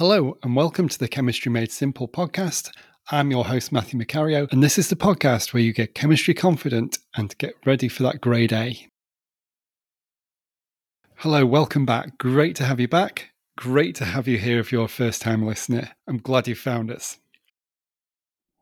Hello, and welcome to the Chemistry Made Simple podcast. I'm your host, Matthew Macario, and this is the podcast where you get chemistry confident and get ready for that grade A. Hello, welcome back. Great to have you back. Great to have you here if you're a first time listener. I'm glad you found us.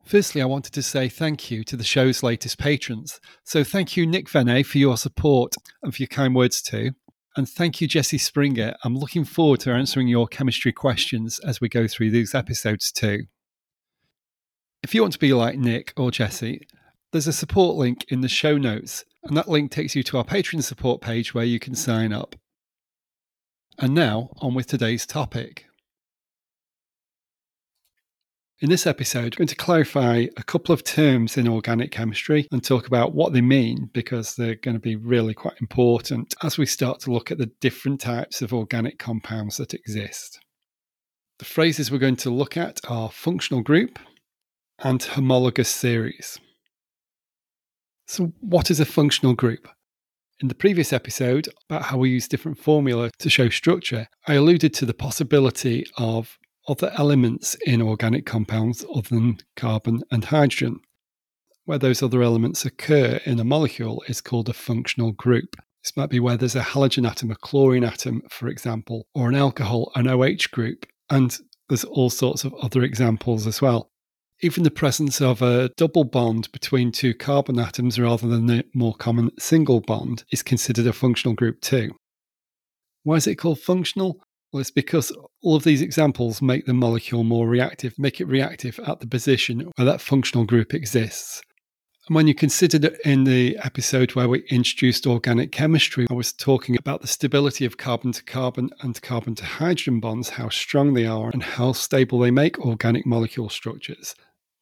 Firstly, I wanted to say thank you to the show's latest patrons. So, thank you, Nick Vene, for your support and for your kind words too. And thank you, Jesse Springer. I'm looking forward to answering your chemistry questions as we go through these episodes too. If you want to be like Nick or Jesse, there's a support link in the show notes, and that link takes you to our Patreon support page where you can sign up. And now, on with today's topic. In this episode, we're going to clarify a couple of terms in organic chemistry and talk about what they mean because they're going to be really quite important as we start to look at the different types of organic compounds that exist. The phrases we're going to look at are functional group and homologous series. So, what is a functional group? In the previous episode about how we use different formula to show structure, I alluded to the possibility of other elements in organic compounds other than carbon and hydrogen. Where those other elements occur in a molecule is called a functional group. This might be where there's a halogen atom, a chlorine atom, for example, or an alcohol, an OH group, and there's all sorts of other examples as well. Even the presence of a double bond between two carbon atoms rather than the more common single bond is considered a functional group too. Why is it called functional? Well, it's because all of these examples make the molecule more reactive, make it reactive at the position where that functional group exists. And when you considered in the episode where we introduced organic chemistry, I was talking about the stability of carbon to carbon and carbon to hydrogen bonds, how strong they are, and how stable they make organic molecule structures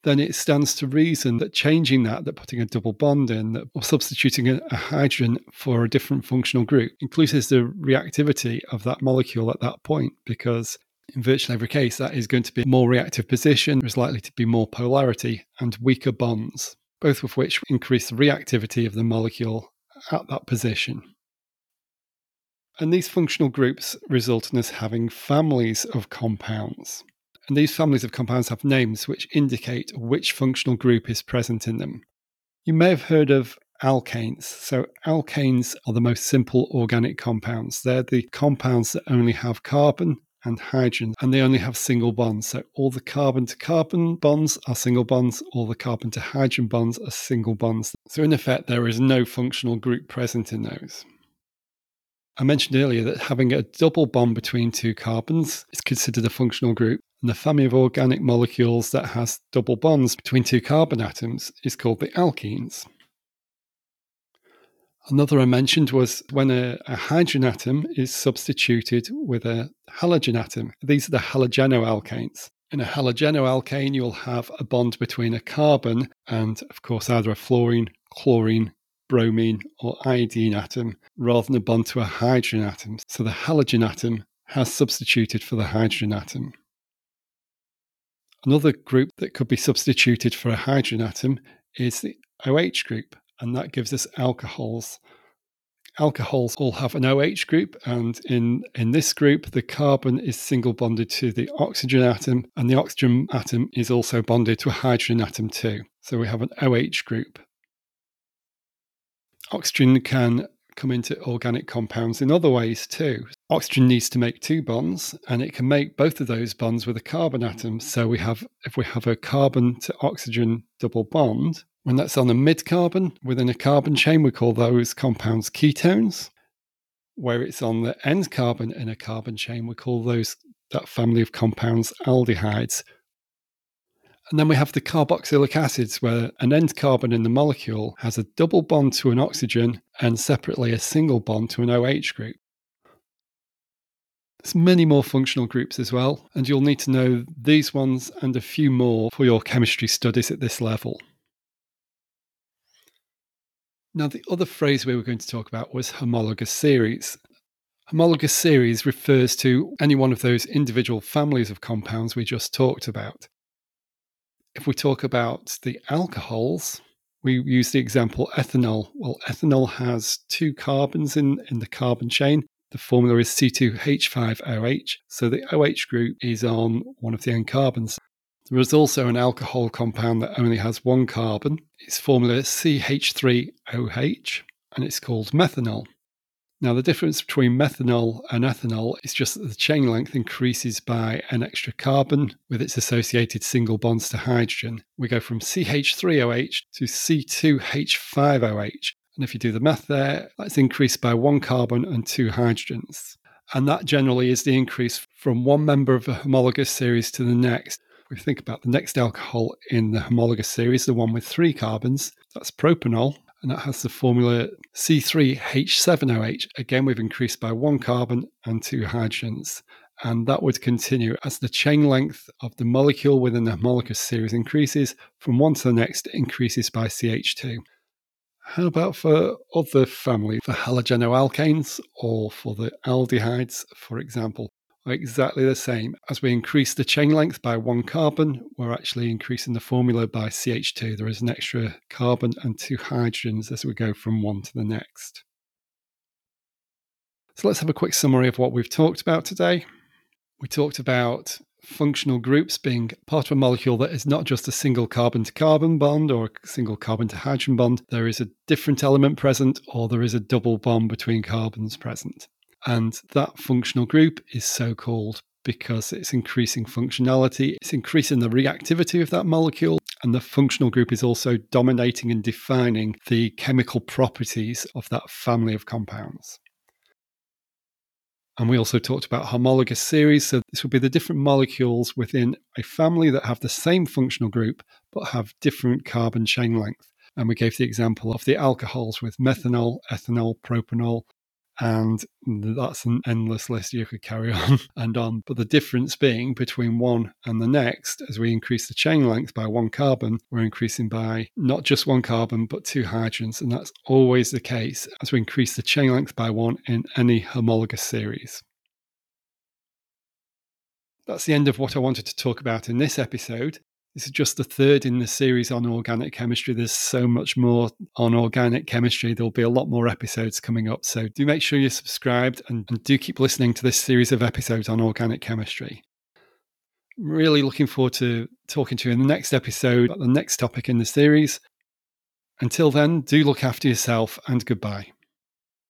then it stands to reason that changing that, that putting a double bond in, that, or substituting a, a hydrogen for a different functional group increases the reactivity of that molecule at that point because in virtually every case, that is going to be a more reactive position. There's likely to be more polarity and weaker bonds, both of which increase the reactivity of the molecule at that position. And these functional groups result in us having families of compounds. And these families of compounds have names which indicate which functional group is present in them. You may have heard of alkanes. So, alkanes are the most simple organic compounds. They're the compounds that only have carbon and hydrogen, and they only have single bonds. So, all the carbon to carbon bonds are single bonds, all the carbon to hydrogen bonds are single bonds. So, in effect, there is no functional group present in those. I mentioned earlier that having a double bond between two carbons is considered a functional group, and the family of organic molecules that has double bonds between two carbon atoms is called the alkenes. Another I mentioned was when a, a, hydrogen atom is substituted with a halogen atom. These are the halogenoalkanes. In a halogenoalkane, you'll have a bond between a carbon and, of course, either a fluorine, chlorine, bromine, or iodine atom rather than a bond to a hydrogen atom. So the halogen atom has substituted for the hydrogen atom. Another group that could be substituted for a hydrogen atom is the OH group, and that gives us alcohols. Alcohols all have an OH group, and in, in this group, the carbon is single bonded to the oxygen atom, and the oxygen atom is also bonded to a hydrogen atom too. So we have an OH group. Oxygen can come into organic compounds in other ways too. Oxygen needs to make two bonds and it can make both of those bonds with a carbon atom. So we have if we have a carbon to oxygen double bond, when that's on a mid carbon within a carbon chain, we call those compounds ketones. Where it's on the end carbon in a carbon chain, we call those that family of compounds aldehydes. And then we have the carboxylic acids, where an end carbon in the molecule has a double bond to an oxygen and separately a single bond to an OH group. There's many more functional groups as well, and you'll need to know these ones and a few more for your chemistry studies at this level. Now, the other phrase we were going to talk about was homologous series. Homologous series refers to any one of those individual families of compounds we just talked about if we talk about the alcohols, we use the example ethanol. Well, ethanol has two carbons in, in the carbon chain, The formula is C2H5OH, so the OH group is on one of the N carbons. There is also an alcohol compound that only has one carbon. Its formula is CH3OH, and it's called methanol. Now, the difference between methanol and ethanol is just that the chain length increases by an extra carbon with its associated single bonds to hydrogen. We go from CH3OH to C2H5OH. And if you do the math there, that's increased by one carbon and two hydrogens. And that generally is the increase from one member of a homologous series to the next. If we think about the next alcohol in the homologous series, the one with three carbons, that's propanol and that has the formula C3H7OH. Again, we've increased by one carbon and two hydrogens. And that would continue as the chain length of the molecule within the homologous series increases from one to the next, increases by CH2. How about for other family, for halogenoalkanes or for the aldehydes, for example? Are exactly the same. As we increase the chain length by one carbon, we're actually increasing the formula by CH2. There is an extra carbon and two hydrogens as we go from one to the next. So let's have a quick summary of what we've talked about today. We talked about functional groups being part of a molecule that is not just a single carbon to carbon bond or a single carbon to hydrogen bond. There is a different element present or there is a double bond between carbons present. And that functional group is so called because it's increasing functionality, it's increasing the reactivity of that molecule, and the functional group is also dominating and defining the chemical properties of that family of compounds. And we also talked about homologous series. So, this would be the different molecules within a family that have the same functional group but have different carbon chain length. And we gave the example of the alcohols with methanol, ethanol, propanol, and that's an endless list you could carry on and on. But the difference being between one and the next, as we increase the chain length by one carbon, we're increasing by not just one carbon, but two hydrogens. And that's always the case as we increase the chain length by one in any homologous series. That's the end of what I wanted to talk about in this episode. This is just the third in the series on organic chemistry. There's so much more on organic chemistry. There'll be a lot more episodes coming up. So do make sure you're subscribed and, and do keep listening to this series of episodes on organic chemistry. I'm really looking forward to talking to you in the next episode about the next topic in the series. Until then, do look after yourself and goodbye.